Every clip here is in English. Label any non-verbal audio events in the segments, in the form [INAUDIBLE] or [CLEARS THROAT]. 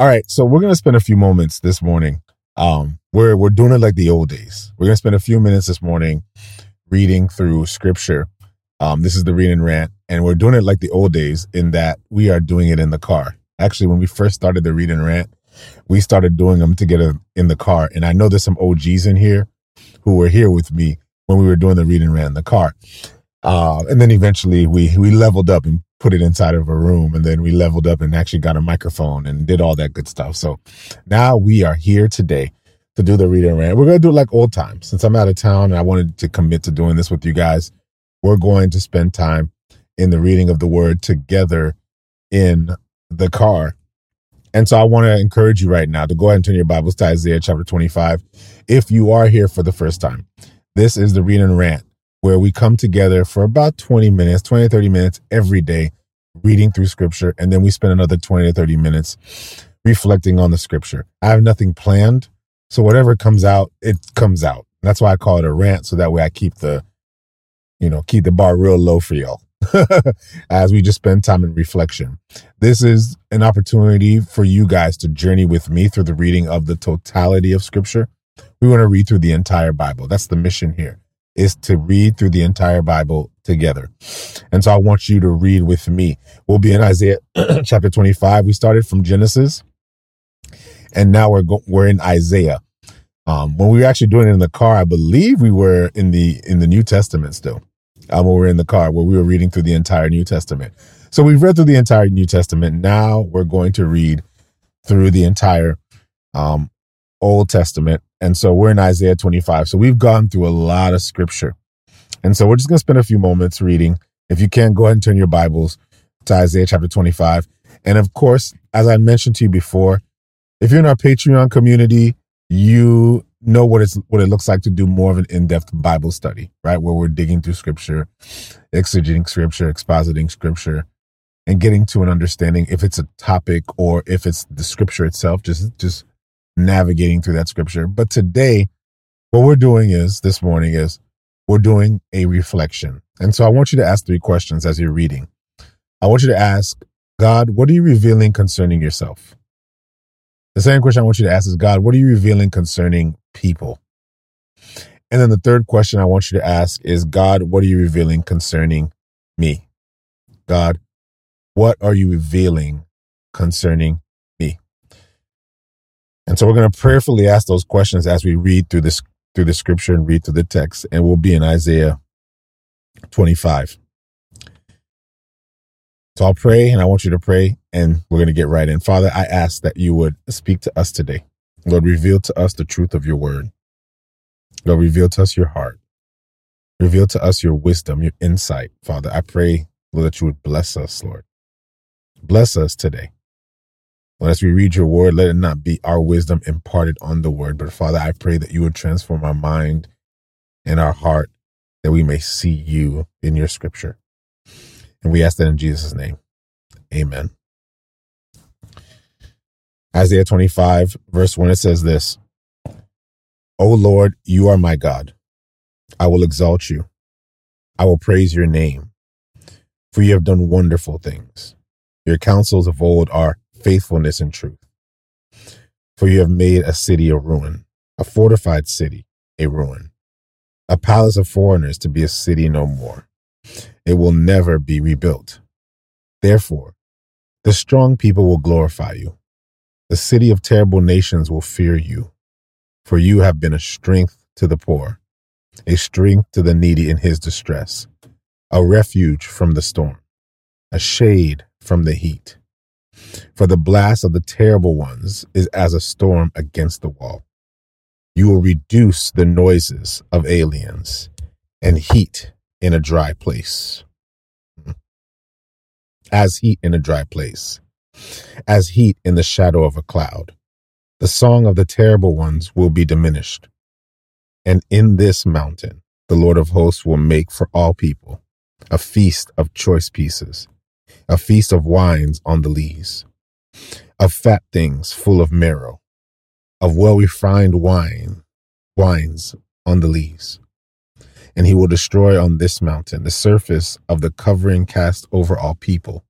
All right, so we're gonna spend a few moments this morning. Um, we're we're doing it like the old days. We're gonna spend a few minutes this morning reading through scripture. Um, this is the read and rant, and we're doing it like the old days in that we are doing it in the car. Actually, when we first started the read and rant, we started doing them together in the car. And I know there's some OGs in here who were here with me when we were doing the read and rant in the car. Uh, and then eventually we we leveled up and put it inside of a room, and then we leveled up and actually got a microphone and did all that good stuff. So now we are here today to do the read and rant. We're gonna do it like old times. Since I'm out of town and I wanted to commit to doing this with you guys, we're going to spend time in the reading of the word together in the car. And so I want to encourage you right now to go ahead and turn your Bibles to Isaiah chapter 25. If you are here for the first time, this is the read and rant where we come together for about 20 minutes, 20 to 30 minutes every day, reading through scripture. And then we spend another 20 to 30 minutes reflecting on the scripture. I have nothing planned. So whatever comes out, it comes out. That's why I call it a rant. So that way I keep the, you know, keep the bar real low for y'all. [LAUGHS] as we just spend time in reflection. This is an opportunity for you guys to journey with me through the reading of the totality of scripture. We want to read through the entire Bible. That's the mission here is to read through the entire Bible together. And so I want you to read with me. We'll be in Isaiah [CLEARS THROAT] chapter 25. We started from Genesis and now we're go- we're in Isaiah. Um, when we were actually doing it in the car, I believe we were in the in the New Testament still. Um, when we were in the car, where we were reading through the entire New Testament. So we've read through the entire New Testament. Now we're going to read through the entire um, Old Testament. And so we're in Isaiah 25. So we've gone through a lot of scripture. And so we're just going to spend a few moments reading. If you can, go ahead and turn your Bibles to Isaiah chapter 25. And of course, as I mentioned to you before, if you're in our Patreon community, you know what it's what it looks like to do more of an in-depth Bible study, right? Where we're digging through scripture, exegeting scripture, expositing scripture, and getting to an understanding if it's a topic or if it's the scripture itself, just just navigating through that scripture. But today, what we're doing is this morning is we're doing a reflection. And so I want you to ask three questions as you're reading. I want you to ask, God, what are you revealing concerning yourself? The second question I want you to ask is, God, what are you revealing concerning people? And then the third question I want you to ask is, God, what are you revealing concerning me? God, what are you revealing concerning? And so we're going to prayerfully ask those questions as we read through this through the scripture and read through the text, and we'll be in Isaiah 25. So I'll pray and I want you to pray and we're going to get right in. Father, I ask that you would speak to us today. Lord, reveal to us the truth of your word. Lord, reveal to us your heart. Reveal to us your wisdom, your insight. Father, I pray, Lord, that you would bless us, Lord. Bless us today. Lord, as we read your word, let it not be our wisdom imparted on the word, but Father, I pray that you would transform our mind and our heart that we may see you in your scripture. And we ask that in Jesus' name. Amen. Isaiah 25, verse 1, it says this O Lord, you are my God. I will exalt you. I will praise your name, for you have done wonderful things. Your counsels of old are faithfulness and truth. For you have made a city a ruin, a fortified city a ruin, a palace of foreigners to be a city no more. It will never be rebuilt. Therefore, the strong people will glorify you. The city of terrible nations will fear you, for you have been a strength to the poor, a strength to the needy in his distress, a refuge from the storm, a shade from the heat. For the blast of the terrible ones is as a storm against the wall. You will reduce the noises of aliens and heat in a dry place. As heat in a dry place, as heat in the shadow of a cloud. The song of the terrible ones will be diminished. And in this mountain, the Lord of hosts will make for all people a feast of choice pieces, a feast of wines on the lees, of fat things full of marrow, of well refined wine, wines on the lees and he will destroy on this mountain the surface of the covering cast over all people,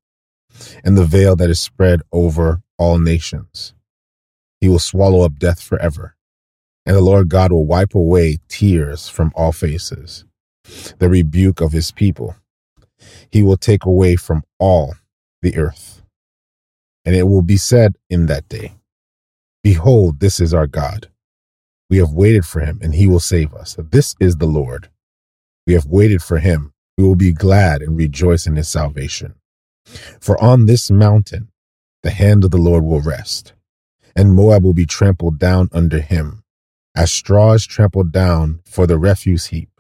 and the veil that is spread over all nations. He will swallow up death forever, and the Lord God will wipe away tears from all faces, the rebuke of his people. He will take away from all the earth. And it will be said in that day, Behold, this is our God. We have waited for him, and he will save us. This is the Lord. We have waited for him. We will be glad and rejoice in his salvation. For on this mountain the hand of the Lord will rest, and Moab will be trampled down under him, as straw is trampled down for the refuse heap,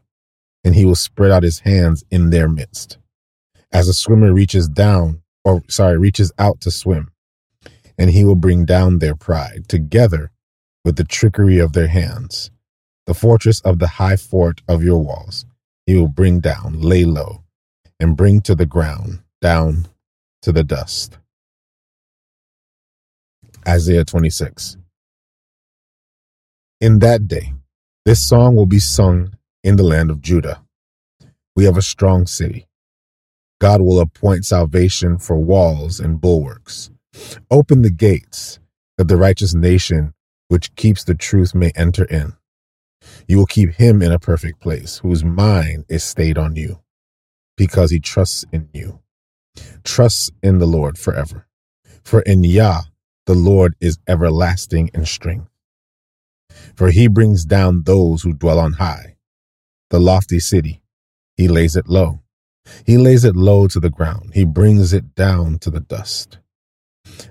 and he will spread out his hands in their midst. As a swimmer reaches down, or sorry, reaches out to swim, and he will bring down their pride together with the trickery of their hands. The fortress of the high fort of your walls he will bring down, lay low, and bring to the ground, down to the dust. Isaiah 26. In that day, this song will be sung in the land of Judah. We have a strong city. God will appoint salvation for walls and bulwarks. Open the gates that the righteous nation which keeps the truth may enter in. You will keep him in a perfect place, whose mind is stayed on you, because he trusts in you. Trust in the Lord forever. For in Yah, the Lord is everlasting in strength. For he brings down those who dwell on high. The lofty city, he lays it low. He lays it low to the ground. He brings it down to the dust.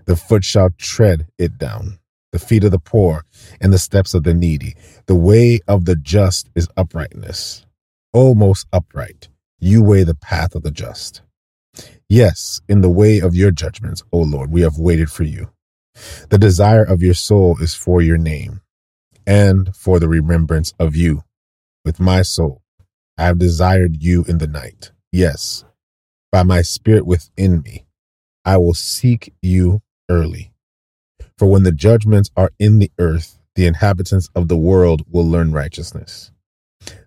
The foot shall tread it down the feet of the poor, and the steps of the needy. The way of the just is uprightness. O most upright, you weigh the path of the just. Yes, in the way of your judgments, O Lord, we have waited for you. The desire of your soul is for your name, and for the remembrance of you. With my soul, I have desired you in the night. Yes, by my spirit within me, I will seek you early. For when the judgments are in the earth, the inhabitants of the world will learn righteousness.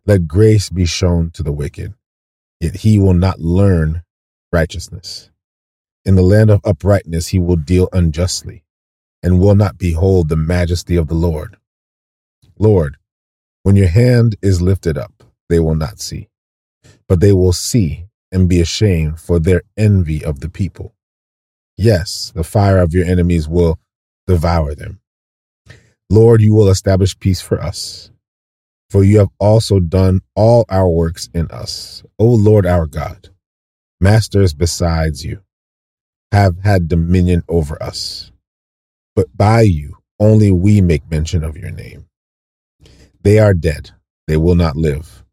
Let grace be shown to the wicked, yet he will not learn righteousness. In the land of uprightness he will deal unjustly, and will not behold the majesty of the Lord. Lord, when your hand is lifted up, they will not see, but they will see and be ashamed for their envy of the people. Yes, the fire of your enemies will devour them. Lord, you will establish peace for us, for you have also done all our works in us. O Lord our God, masters besides you have had dominion over us, but by you only we make mention of your name. They are dead, they will not live.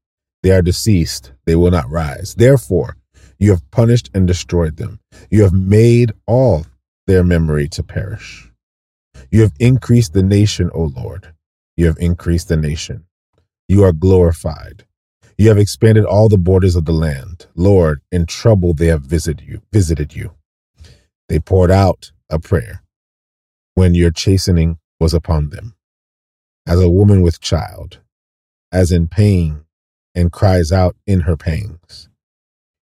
They are deceased, they will not rise. Therefore, you have punished and destroyed them. You have made all their memory to perish. You have increased the nation, O Lord. You have increased the nation. You are glorified. You have expanded all the borders of the land. Lord, in trouble they have visited you, visited you. They poured out a prayer when your chastening was upon them. As a woman with child, as in pain, and cries out in her pangs.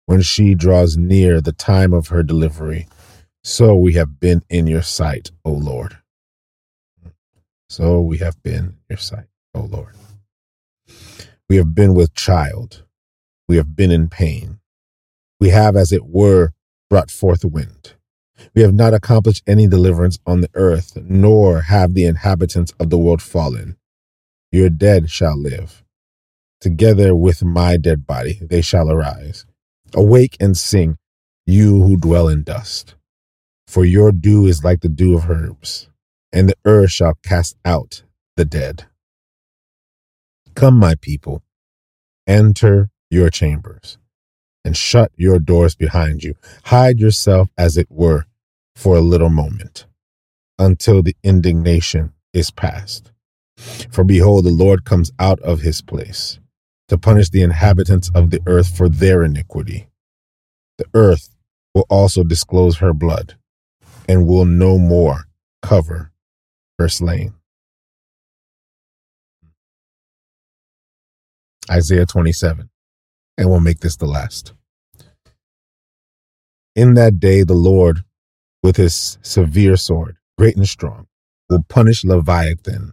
When she draws near the time of her delivery, so we have been in your sight, O Lord. So we have been in your sight, O Lord. We have been with child. We have been in pain. We have, as it were, brought forth wind. We have not accomplished any deliverance on the earth, nor have the inhabitants of the world fallen. Your dead shall live. Together with my dead body, they shall arise. Awake and sing, you who dwell in dust. For your dew is like the dew of herbs and the earth shall cast out the dead. Come, my people, enter your chambers, and shut your doors behind you. Hide yourself, as it were, for a little moment, until the indignation is past. For behold, the Lord comes out of his place to punish the inhabitants of the earth for their iniquity. The earth will also disclose her blood, and will no more cover her slain. Isaiah 27. And we'll make this the last. In that day, the Lord, with his severe sword, great and strong, will punish Leviathan,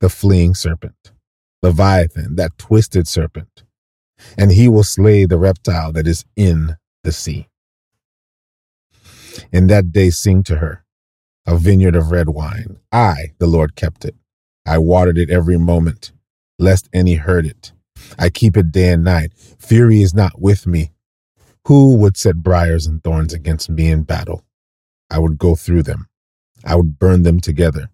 the fleeing serpent. Leviathan, that twisted serpent. And he will slay the reptile that is in the sea. In that day, sing to her, a vineyard of red wine. I, the Lord, kept it. I watered it every moment, lest any hurt it. I keep it day and night. Fury is not with me. Who would set briars and thorns against me in battle? I would go through them. I would burn them together,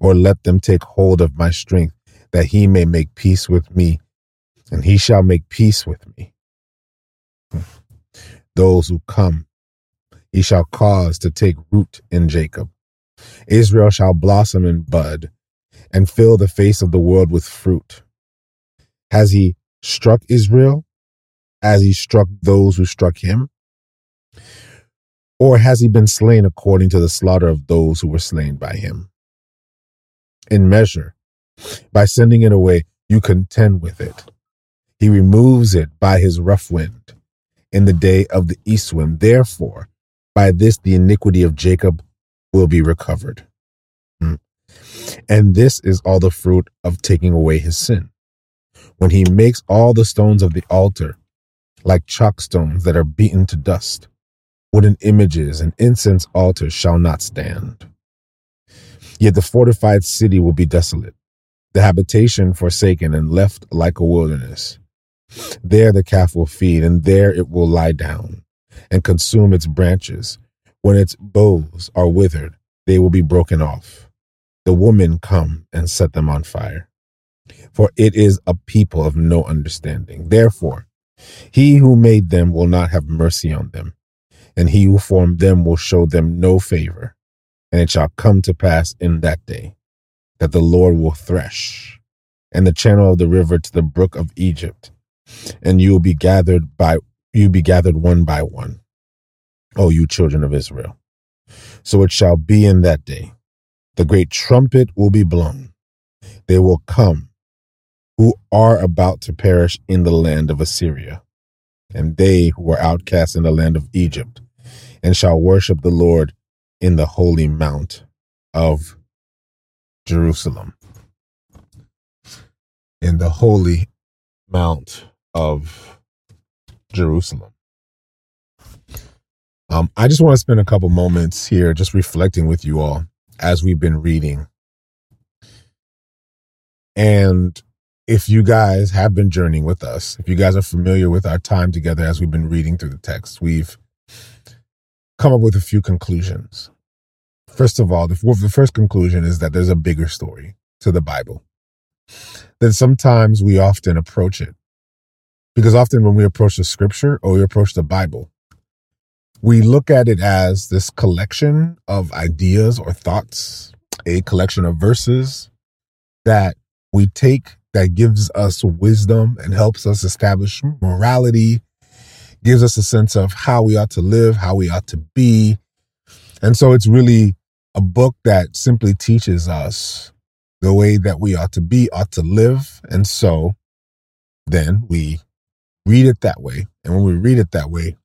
or let them take hold of my strength, that he may make peace with me, and he shall make peace with me. Those who come, he shall cause to take root in Jacob. Israel shall blossom and bud, and fill the face of the world with fruit. Has he struck Israel as he struck those who struck him? Or has he been slain according to the slaughter of those who were slain by him? In measure, by sending it away, you contend with it. He removes it by his rough wind in the day of the east wind. Therefore, by this the iniquity of Jacob will be recovered. Hmm. And this is all the fruit of taking away his sin when he makes all the stones of the altar like chalk stones that are beaten to dust. Wooden images and incense altars shall not stand. Yet the fortified city will be desolate, the habitation forsaken and left like a wilderness. There the calf will feed, and there it will lie down and consume its branches. When its boughs are withered, they will be broken off. The woman come and set them on fire for it is a people of no understanding. Therefore, he who made them will not have mercy on them, and he who formed them will show them no favor. And it shall come to pass in that day that the Lord will thresh, and the channel of the river to the brook of Egypt, and you will be gathered by you be gathered one by one, O you children of Israel. So it shall be in that day. The great trumpet will be blown. They will come who are about to perish in the land of Assyria, and they who are outcast in the land of Egypt, and shall worship the Lord in the holy mount of Jerusalem. In the holy mount of Jerusalem. Um, I just want to spend a couple moments here just reflecting with you all as we've been reading. And if you guys have been journeying with us, if you guys are familiar with our time together as we've been reading through the text, we've come up with a few conclusions. First of all, the, the first conclusion is that there's a bigger story to the Bible. That sometimes we often approach it. Because often when we approach the scripture or we approach the Bible, we look at it as this collection of ideas or thoughts, a collection of verses that we take that gives us wisdom and helps us establish morality, gives us a sense of how we ought to live, how we ought to be. And so it's really a book that simply teaches us the way that we ought to be, ought to live. And so then we read it that way. And when we read it that way,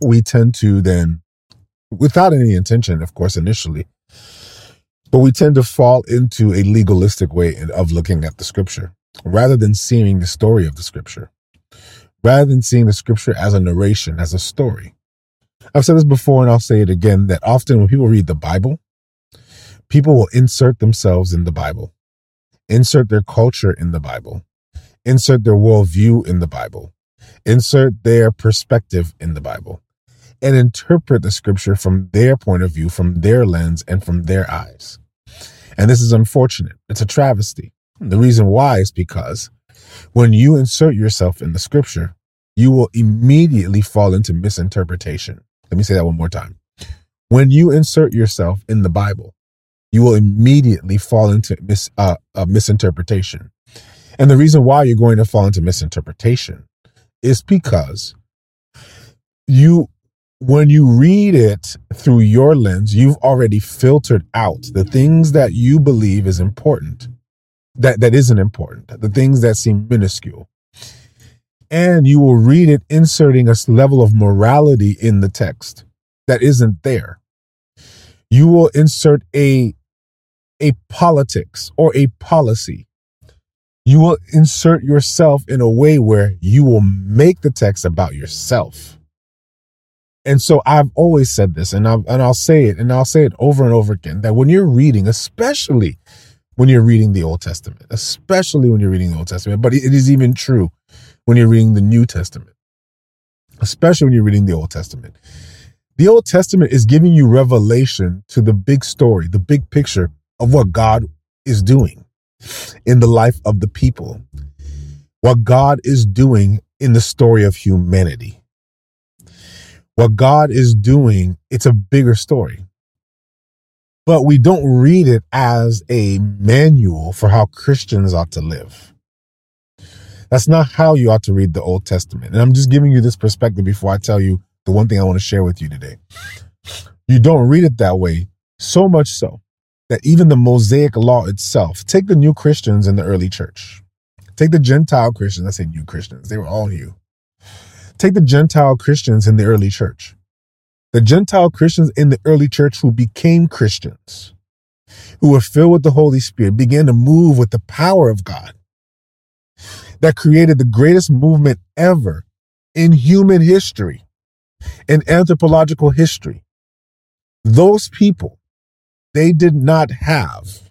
we tend to then, without any intention, of course, initially, but we tend to fall into a legalistic way of looking at the scripture rather than seeing the story of the scripture, rather than seeing the scripture as a narration, as a story. I've said this before and I'll say it again that often when people read the Bible, people will insert themselves in the Bible, insert their culture in the Bible, insert their worldview in the Bible, insert their perspective in the Bible, and interpret the scripture from their point of view, from their lens, and from their eyes. And this is unfortunate. It's a travesty. The reason why is because when you insert yourself in the scripture, you will immediately fall into misinterpretation. Let me say that one more time. When you insert yourself in the Bible, you will immediately fall into mis, uh, uh, misinterpretation. And the reason why you're going to fall into misinterpretation is because you, when you read it through your lens, you've already filtered out the things that you believe is important that that isn't important, the things that seem minuscule. And you will read it inserting a level of morality in the text that isn't there. You will insert a a politics or a policy. You will insert yourself in a way where you will make the text about yourself. And so I've always said this and i and I'll say it and I'll say it over and over again that when you're reading, especially when you're reading the Old Testament, especially when you're reading the Old Testament, but it is even true when you're reading the New Testament, especially when you're reading the Old Testament. The Old Testament is giving you revelation to the big story, the big picture of what God is doing in the life of the people, what God is doing in the story of humanity. What God is doing, it's a bigger story but we don't read it as a manual for how Christians ought to live. That's not how you ought to read the Old Testament. And I'm just giving you this perspective before I tell you the one thing I want to share with you today. You don't read it that way, so much so that even the Mosaic law itself, take the new Christians in the early church, take the Gentile Christians, I say new Christians, they were all new. Take the Gentile Christians in the early church the Gentile Christians in the early church who became Christians, who were filled with the Holy Spirit, began to move with the power of God that created the greatest movement ever in human history, in anthropological history. Those people, they did not have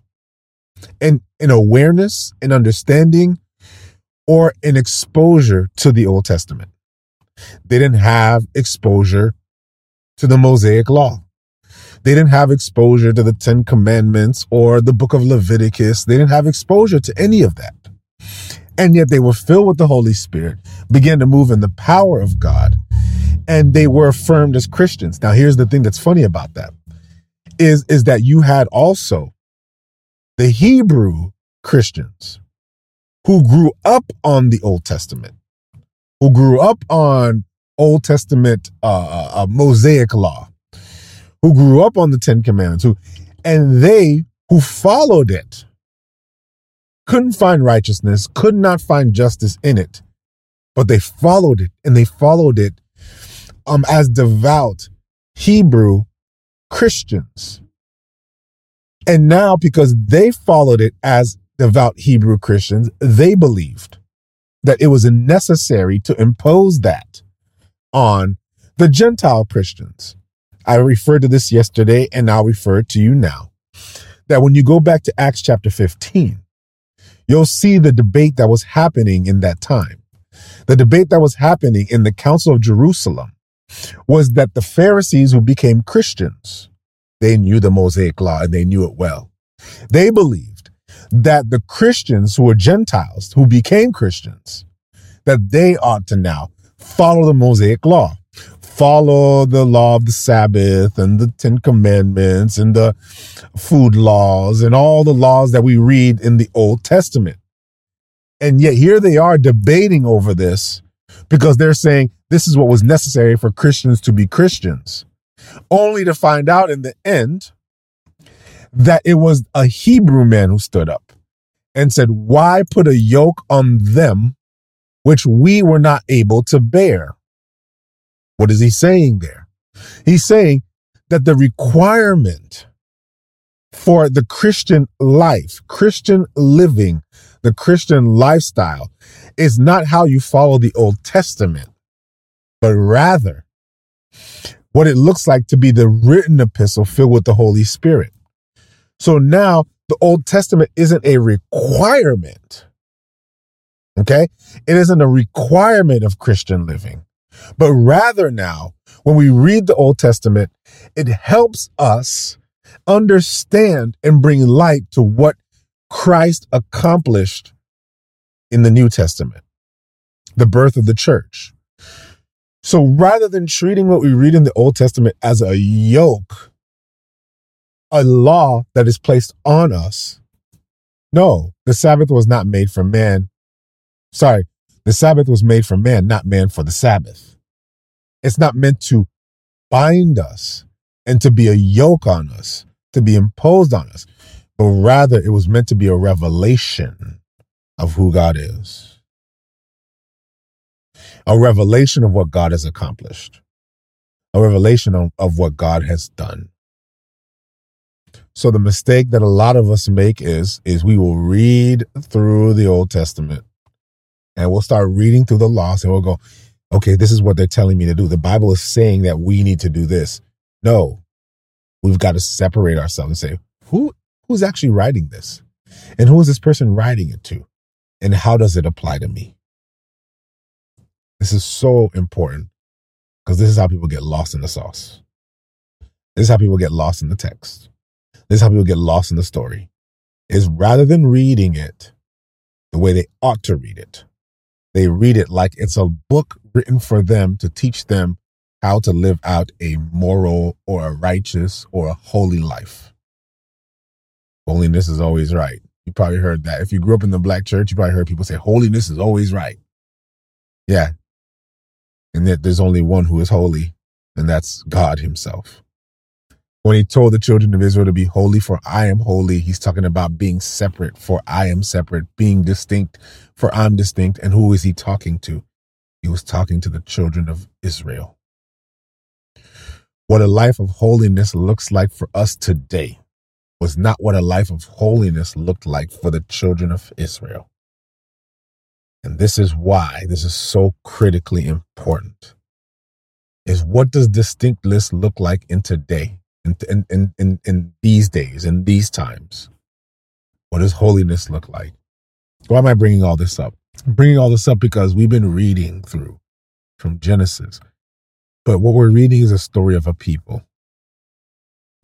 an, an awareness, an understanding, or an exposure to the Old Testament. They didn't have exposure to the Mosaic Law. They didn't have exposure to the Ten Commandments or the book of Leviticus. They didn't have exposure to any of that. And yet they were filled with the Holy Spirit, began to move in the power of God, and they were affirmed as Christians. Now, here's the thing that's funny about that is, is that you had also the Hebrew Christians who grew up on the Old Testament, who grew up on Old Testament uh, uh, uh, Mosaic law, who grew up on the Ten Commandments, who, and they who followed it couldn't find righteousness, could not find justice in it, but they followed it, and they followed it um, as devout Hebrew Christians. And now, because they followed it as devout Hebrew Christians, they believed that it was necessary to impose that on the Gentile Christians. I referred to this yesterday and I'll refer to you now. That when you go back to Acts chapter 15, you'll see the debate that was happening in that time. The debate that was happening in the Council of Jerusalem was that the Pharisees who became Christians, they knew the Mosaic law and they knew it well. They believed that the Christians who were Gentiles, who became Christians, that they ought to now follow the Mosaic law, follow the law of the Sabbath and the Ten Commandments and the food laws and all the laws that we read in the Old Testament. And yet here they are debating over this because they're saying this is what was necessary for Christians to be Christians, only to find out in the end that it was a Hebrew man who stood up and said, Why put a yoke on them which we were not able to bear. What is he saying there? He's saying that the requirement for the Christian life, Christian living, the Christian lifestyle is not how you follow the Old Testament, but rather what it looks like to be the written epistle filled with the Holy Spirit. So now the Old Testament isn't a requirement Okay. It isn't a requirement of Christian living, but rather now, when we read the Old Testament, it helps us understand and bring light to what Christ accomplished in the New Testament, the birth of the church. So rather than treating what we read in the Old Testament as a yoke, a law that is placed on us, no, the Sabbath was not made for man, Sorry, the Sabbath was made for man, not man for the Sabbath. It's not meant to bind us and to be a yoke on us, to be imposed on us, but rather it was meant to be a revelation of who God is, a revelation of what God has accomplished, a revelation of, of what God has done. So the mistake that a lot of us make is is we will read through the Old Testament and we'll start reading through the laws and we'll go, okay, this is what they're telling me to do. The Bible is saying that we need to do this. No, we've got to separate ourselves and say, who who's actually writing this? And who is this person writing it to? And how does it apply to me? This is so important because this is how people get lost in the sauce. This is how people get lost in the text. This is how people get lost in the story. Is rather than reading it the way they ought to read it, they read it like it's a book written for them to teach them how to live out a moral or a righteous or a holy life. Holiness is always right. You probably heard that. If you grew up in the black church, you probably heard people say holiness is always right. Yeah. And that there's only one who is holy, and that's God Himself. When He told the children of Israel to be holy, for I am holy, He's talking about being separate, for I am separate, being distinct, for I'm distinct. And who is He talking to? He was talking to the children of Israel. What a life of holiness looks like for us today was not what a life of holiness looked like for the children of Israel. And this is why this is so critically important. Is what does distinctness look like in today, in, in, in, in, in these days, in these times? What does holiness look like? Why am I bringing all this up? I'm bringing all this up because we've been reading through from Genesis, but what we're reading is a story of a people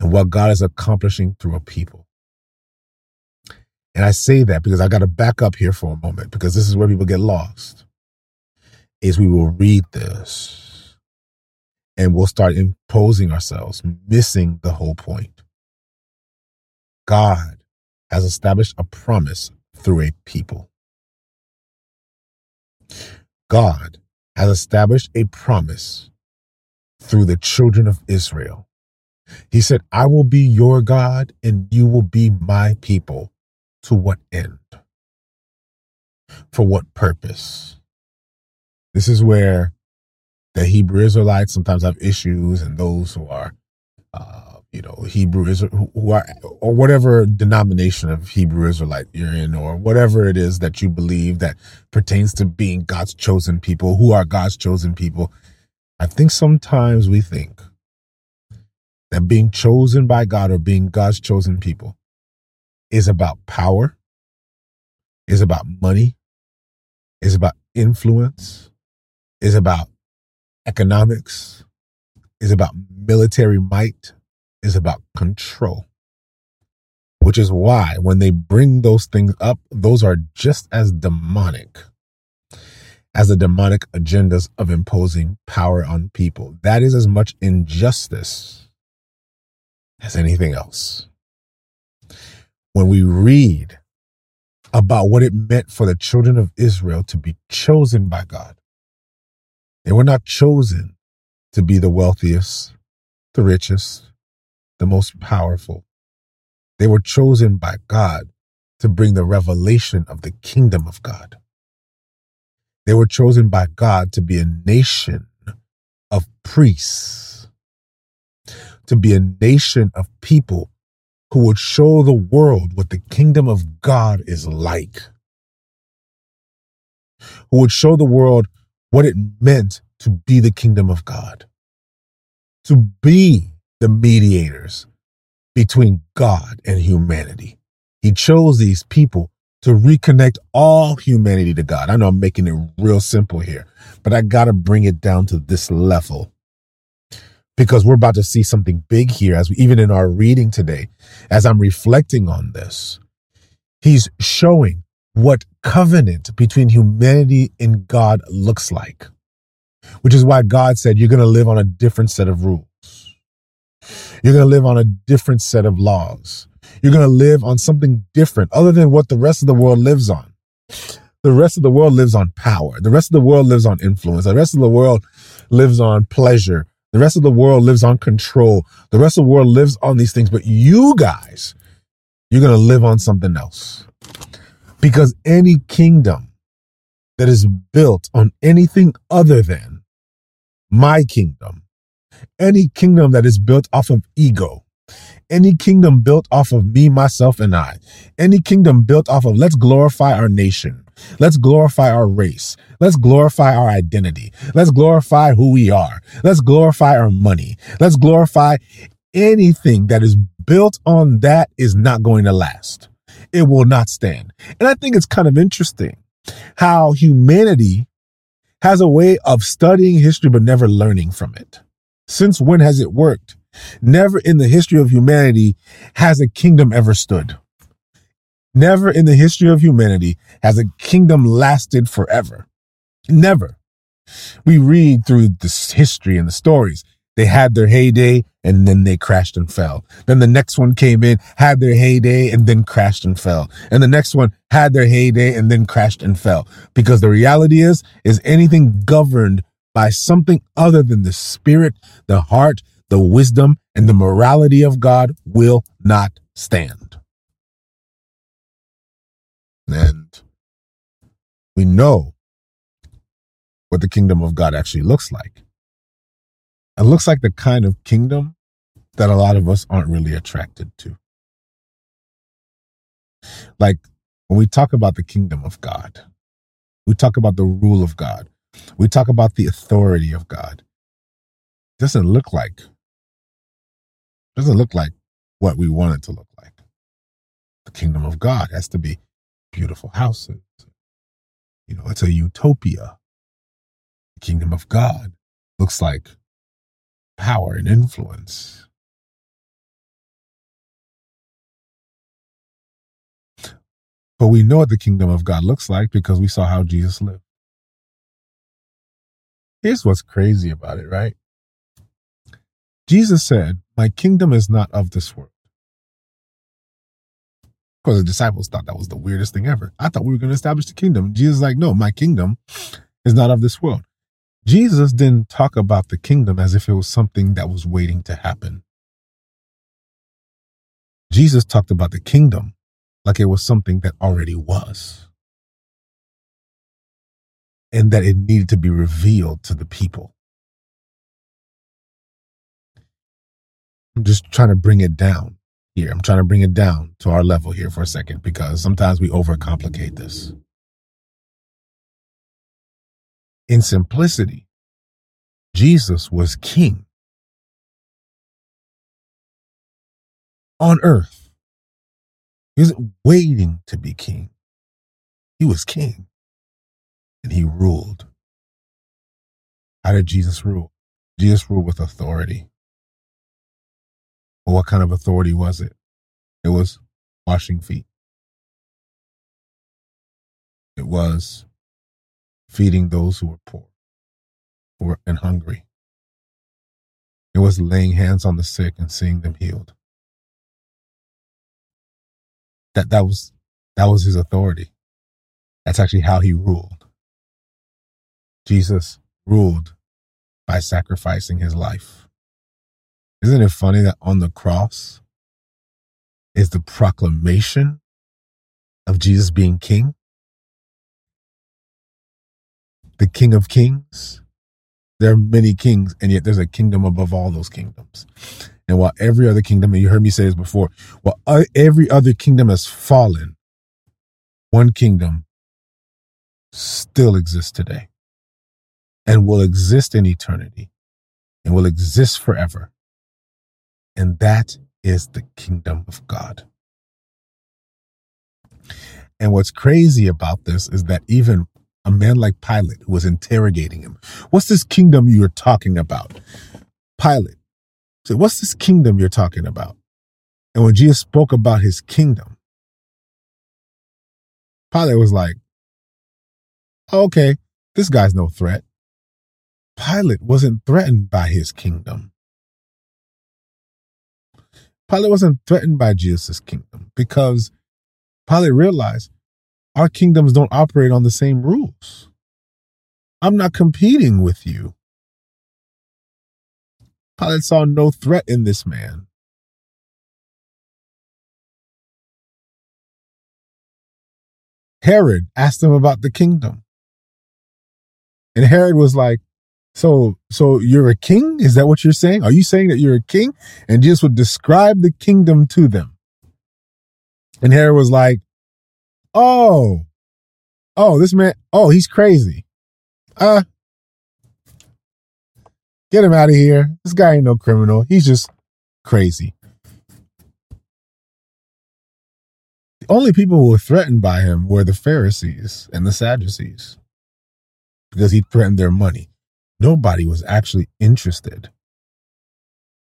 and what God is accomplishing through a people. And I say that because I got to back up here for a moment because this is where people get lost. Is we will read this and we'll start imposing ourselves, missing the whole point. God has established a promise through a people. God has established a promise through the children of Israel. He said, I will be your God and you will be my people. To what end? For what purpose? This is where the Hebrew Israelites sometimes have issues, and those who are, uh, you know, Hebrew Israel, who are, or whatever denomination of Hebrew Israelite you're in, or whatever it is that you believe that pertains to being God's chosen people, who are God's chosen people. I think sometimes we think that being chosen by God or being God's chosen people is about power, is about money, is about influence, is about economics, is about military might, is about control. Which is why when they bring those things up, those are just as demonic as the demonic agendas of imposing power on people. That is as much injustice as anything else when we read about what it meant for the children of Israel to be chosen by God. They were not chosen to be the wealthiest, the richest, the most powerful. They were chosen by God to bring the revelation of the kingdom of God. They were chosen by God to be a nation of priests, to be a nation of people who would show the world what the kingdom of God is like, who would show the world what it meant to be the kingdom of God, to be the mediators between God and humanity. He chose these people to reconnect all humanity to God. I know I'm making it real simple here, but I got to bring it down to this level because we're about to see something big here as we, even in our reading today as i'm reflecting on this. He's showing what covenant between humanity and god looks like which is why god said you're going to live on a different set of rules. You're going to live on a different set of laws. You're going to live on something different other than what the rest of the world lives on. The rest of the world lives on power. The rest of the world lives on influence. The rest of the world lives on pleasure the rest of the world lives on control. The rest of the world lives on these things, but you guys, you're going to live on something else. Because any kingdom that is built on anything other than my kingdom, any kingdom that is built off of ego, Any kingdom built off of me, myself, and I. Any kingdom built off of let's glorify our nation. Let's glorify our race. Let's glorify our identity. Let's glorify who we are. Let's glorify our money. Let's glorify anything that is built on that is not going to last. It will not stand. And I think it's kind of interesting how humanity has a way of studying history but never learning from it. Since when has it worked? Never in the history of humanity has a kingdom ever stood. Never in the history of humanity has a kingdom lasted forever. Never. We read through this history and the stories. They had their heyday and then they crashed and fell. Then the next one came in, had their heyday and then crashed and fell. And the next one had their heyday and then crashed and fell. Because the reality is, is anything governed by something other than the spirit, the heart, the wisdom, and the morality of God will not stand. And we know what the kingdom of God actually looks like. It looks like the kind of kingdom that a lot of us aren't really attracted to. Like when we talk about the kingdom of God, we talk about the rule of God, we talk about the authority of God. It doesn't look like doesn't look like what we want it to look like. The kingdom of God has to be beautiful houses. You know, it's a utopia. The kingdom of God looks like power and influence. But we know what the kingdom of God looks like because we saw how Jesus lived. Here's what's crazy about it, right? Jesus said, My kingdom is not of this world. Of course, the disciples thought that was the weirdest thing ever. I thought we were going to establish the kingdom. Jesus like, No, my kingdom is not of this world. Jesus didn't talk about the kingdom as if it was something that was waiting to happen. Jesus talked about the kingdom like it was something that already was. And that it needed to be revealed to the people. I'm just trying to bring it down here. I'm trying to bring it down to our level here for a second because sometimes we overcomplicate this. In simplicity, Jesus was king on earth. He wasn't waiting to be king. He was king and he ruled. How did Jesus rule? Jesus ruled with authority. What kind of authority was it? It was washing feet. It was feeding those who were poor or and hungry. It was laying hands on the sick and seeing them healed. That that was that was his authority. That's actually how he ruled. Jesus ruled by sacrificing his life. Isn't it funny that on the cross is the proclamation of Jesus being king? The king of kings. There are many kings, and yet there's a kingdom above all those kingdoms. And while every other kingdom, and you heard me say this before, while every other kingdom has fallen, one kingdom still exists today and will exist in eternity and will exist forever and that is the kingdom of God. And what's crazy about this is that even a man like Pilate, who was interrogating him, what's this kingdom you're talking about? Pilate said, What's this kingdom you're talking about? And when Jesus spoke about his kingdom, Pilate was like, Okay, this guy's no threat. Pilate wasn't threatened by his kingdom. Pilate wasn't threatened by Jesus' kingdom because Pilate realized our kingdoms don't operate on the same rules. I'm not competing with you. Pilate saw no threat in this man. Herod asked him about the kingdom. And Herod was like, So, so you're a king? Is that what you're saying? Are you saying that you're a king? And Jesus would describe the kingdom to them. And Herod was like, oh, oh, this man, oh, he's crazy. Uh, get him out of here. This guy ain't no criminal. He's just crazy. The only people who were threatened by him were the Pharisees and the Sadducees because he threatened their money. Nobody was actually interested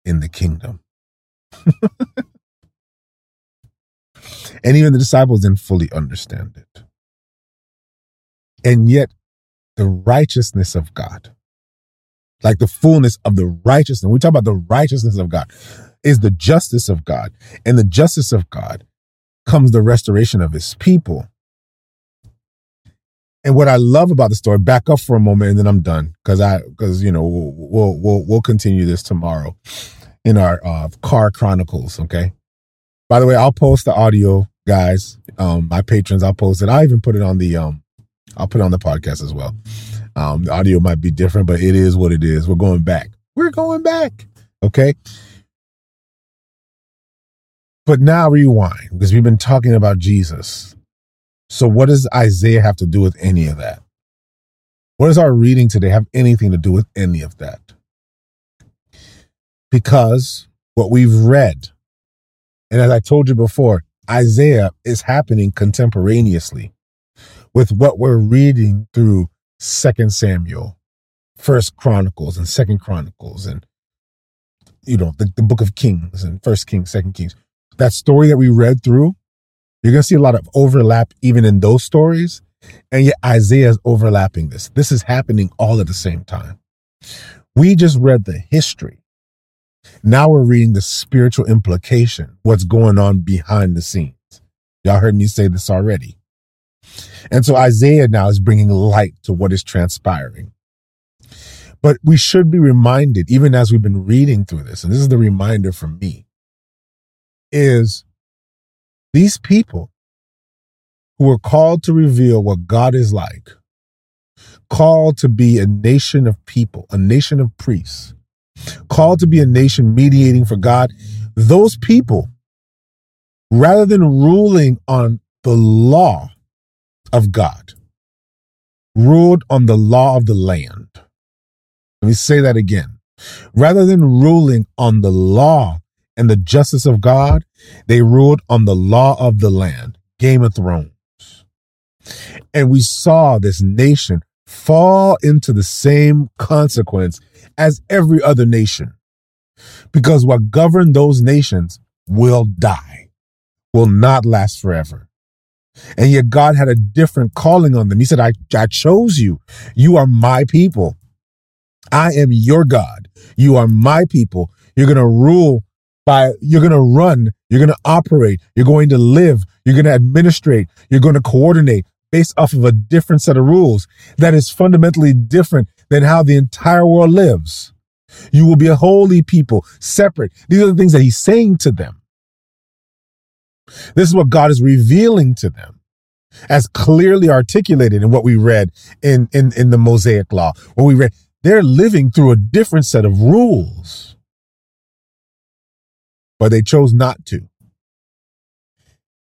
in the kingdom. [LAUGHS] and even the disciples didn't fully understand it. And yet, the righteousness of God, like the fullness of the righteousness, we talk about the righteousness of God, is the justice of God. And the justice of God comes the restoration of his people. And what I love about the story, back up for a moment and then I'm done because I because you know we'll, we'll we'll we'll continue this tomorrow in our uh, car chronicles. Okay. By the way, I'll post the audio, guys. Um, my patrons, I'll post it. I'll even put it on the um, I'll put it on the podcast as well. Um, the audio might be different, but it is what it is. We're going back. We're going back. Okay. But now rewind because we've been talking about Jesus so, what does Isaiah have to do with any of that? What does our reading today have anything to do with any of that? Because what we've read, and as I told you before, Isaiah is happening contemporaneously with what we're reading through Second Samuel, First Chronicles, and Second Chronicles, and you know the, the Book of Kings and First Kings, Second Kings. That story that we read through you're going to see a lot of overlap even in those stories. And yet Isaiah is overlapping this. This is happening all at the same time. We just read the history. Now we're reading the spiritual implication, what's going on behind the scenes. Y'all heard me say this already. And so Isaiah now is bringing light to what is transpiring. But we should be reminded, even as we've been reading through this, and this is the reminder for me, is these people who were called to reveal what God is like, called to be a nation of people, a nation of priests, called to be a nation mediating for God, those people, rather than ruling on the law of God, ruled on the law of the land. Let me say that again. Rather than ruling on the law and the justice of God, they ruled on the law of the land, Game of Thrones. And we saw this nation fall into the same consequence as every other nation. Because what governed those nations will die, will not last forever. And yet God had a different calling on them. He said, I, I chose you. You are my people. I am your God. You are my people. You're going to rule by you're going to run, you're going to operate, you're going to live, you're going to administrate, you're going to coordinate based off of a different set of rules that is fundamentally different than how the entire world lives. You will be a holy people, separate. These are the things that he's saying to them. This is what God is revealing to them as clearly articulated in what we read in, in, in the Mosaic law, what we read. They're living through a different set of rules but they chose not to.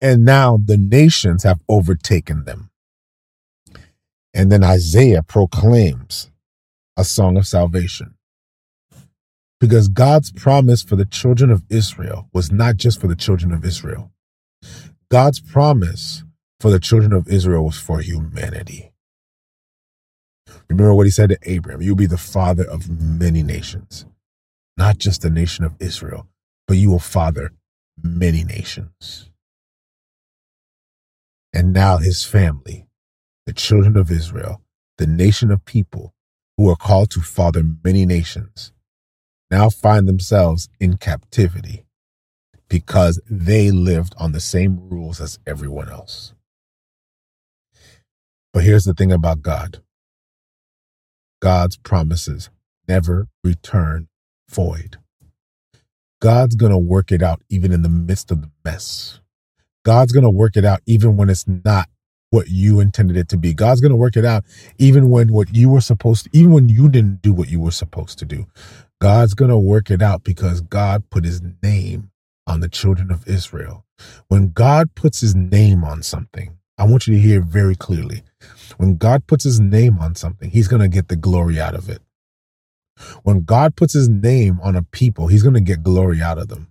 And now the nations have overtaken them. And then Isaiah proclaims a song of salvation. Because God's promise for the children of Israel was not just for the children of Israel. God's promise for the children of Israel was for humanity. Remember what he said to Abraham You'll be the father of many nations, not just the nation of Israel, but you will father many nations. And now his family, the children of Israel, the nation of people who are called to father many nations, now find themselves in captivity because they lived on the same rules as everyone else. But here's the thing about God God's promises never return void. God's going to work it out even in the midst of the mess. God's going to work it out even when it's not what you intended it to be. God's going to work it out even when what you were supposed to, even when you didn't do what you were supposed to do. God's going to work it out because God put his name on the children of Israel. When God puts his name on something, I want you to hear very clearly. When God puts his name on something, he's going to get the glory out of it. When God puts his name on a people, he's going to get glory out of them.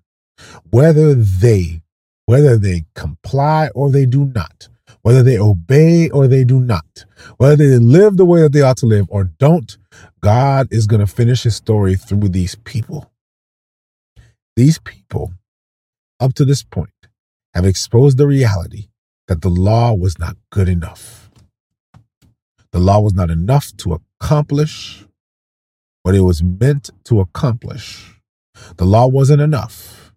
Whether they whether they comply or they do not, whether they obey or they do not, whether they live the way that they ought to live or don't, God is going to finish his story through these people. These people, up to this point, have exposed the reality that the law was not good enough. The law was not enough to accomplish what it was meant to accomplish. The law wasn't enough.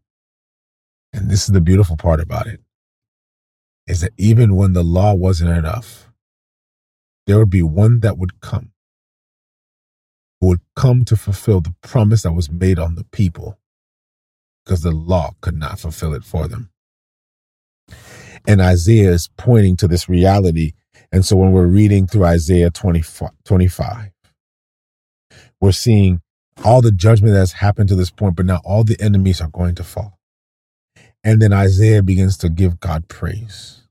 And this is the beautiful part about it is that even when the law wasn't enough, there would be one that would come who would come to fulfill the promise that was made on the people because the law could not fulfill it for them. And Isaiah is pointing to this reality. And so when we're reading through Isaiah 25, 25 we're seeing all the judgment that's happened to this point, but now all the enemies are going to fall. And then Isaiah begins to give God praise.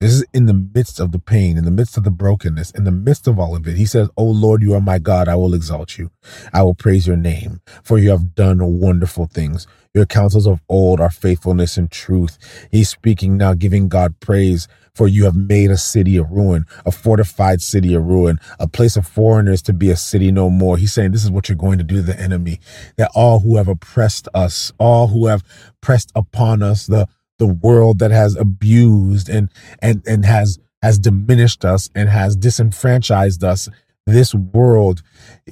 This is in the midst of the pain, in the midst of the brokenness, in the midst of all of it. He says, Oh Lord, you are my God. I will exalt you. I will praise your name, for you have done wonderful things. Your counsels of old are faithfulness and truth. He's speaking now, giving God praise for you have made a city a ruin, a fortified city a ruin, a place of foreigners to be a city no more. He's saying this is what you're going to do to the enemy, that all who have oppressed us, all who have pressed upon us, the the world that has abused and and and has has diminished us and has disenfranchised us this world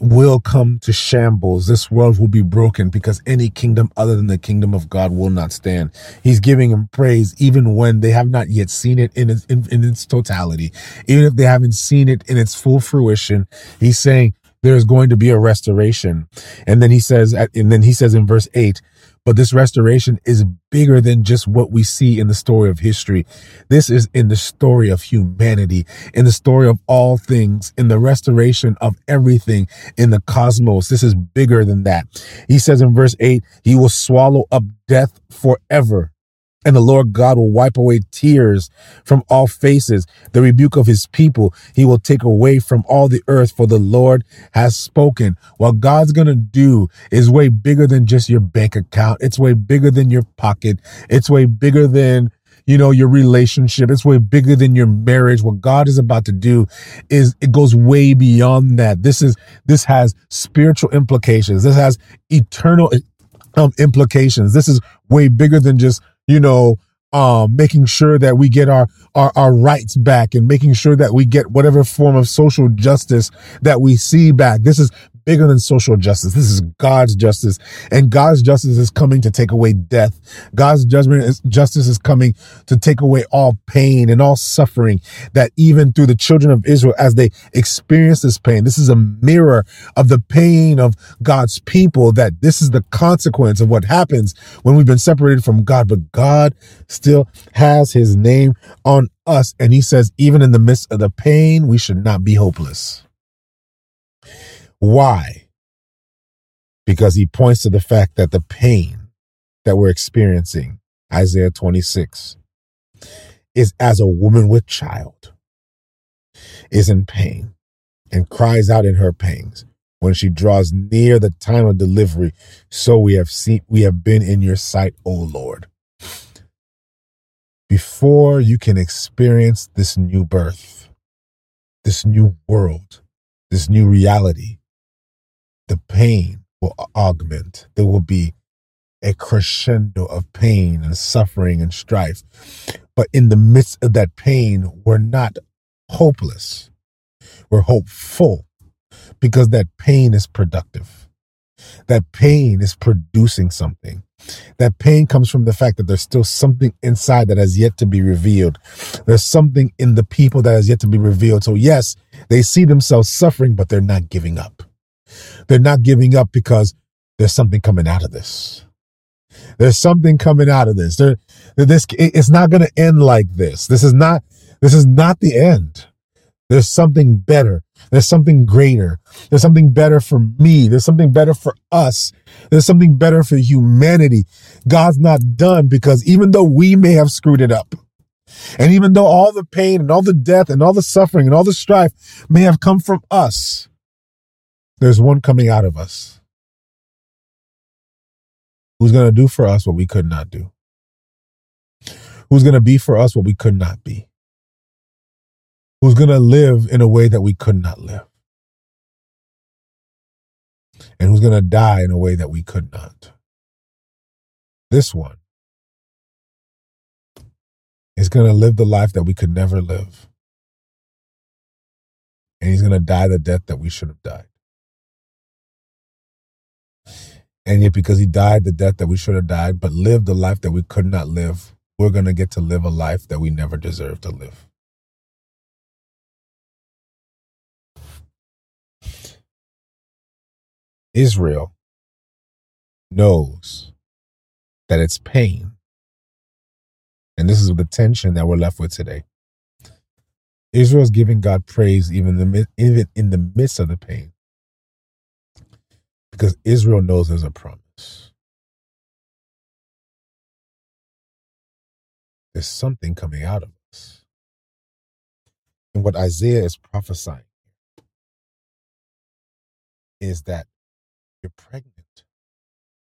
will come to shambles. This world will be broken because any kingdom other than the kingdom of God will not stand. He's giving him praise even when they have not yet seen it in its, in, in its totality. Even if they haven't seen it in its full fruition, he's saying there's going to be a restoration. And then he says, and then he says in verse eight, but this restoration is bigger than just what we see in the story of history. This is in the story of humanity, in the story of all things, in the restoration of everything in the cosmos. This is bigger than that. He says in verse 8, He will swallow up death forever and the Lord God will wipe away tears from all faces. The rebuke of his people he will take away from all the earth, for the Lord has spoken. What God's to do is way bigger than just your bank account. It's way bigger than your pocket. It's way bigger than you know, your relationship. It's way bigger than your marriage. What God is about to do is it goes way beyond that. This is, this has spiritual implications. This has eternal um, implications. This is way bigger than just you know, um, making sure that we get our, our, our rights back and making sure that we get whatever form of social justice that we see back. This is bigger than social justice. This is God's justice. And God's justice is coming to take away death. God's judgment is, justice is coming to take away all pain and all suffering that even through the children of Israel, as they experience this pain, this is a mirror of the pain of God's people, that this is the consequence of what happens when we've been separated from God. But God still has his name on us. And he says, even in the midst of the pain, we should not be hopeless. Why? Because he points to the fact that the pain that we're experiencing, Isaiah 26, is as a woman with child is in pain and cries out in her pangs when she draws near the time of delivery so we have seen we have been in your sight o lord before you can experience this new birth this new world this new reality the pain will augment. There will be a crescendo of pain and suffering and strife. But in the midst of that pain, we're not hopeless. We're hopeful because that pain is productive. That pain is producing something. That pain comes from the fact that there's still something inside that has yet to be revealed. There's something in the people that has yet to be revealed. So, yes, they see themselves suffering, but they're not giving up. They're not giving up because there's something coming out of this. There's something coming out of this. There, this it's not going to end like this. This is not This is not the end. There's something better. There's something greater. There's something better for me. There's something better for us. There's something better for humanity. God's not done because even though we may have screwed it up, and even though all the pain and all the death and all the suffering and all the strife may have come from us, there's one coming out of us who's going to do for us what we could not do, who's going to be for us what we could not be who's going to live in a way that we could not live, and who's going to die in a way that we could not. This one is going to live the life that we could never live. And he's going to die the death that we should have died. And yet, because he died the death that we should have died, but lived the life that we could not live, we're going to get to live a life that we never deserved to live. Israel knows that it's pain. And this is the tension that we're left with today. Israel is giving God praise even the, even in the midst of the pain. Because Israel knows there's a promise. There's something coming out of us. And what Isaiah is prophesying is that you're pregnant,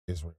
Israel.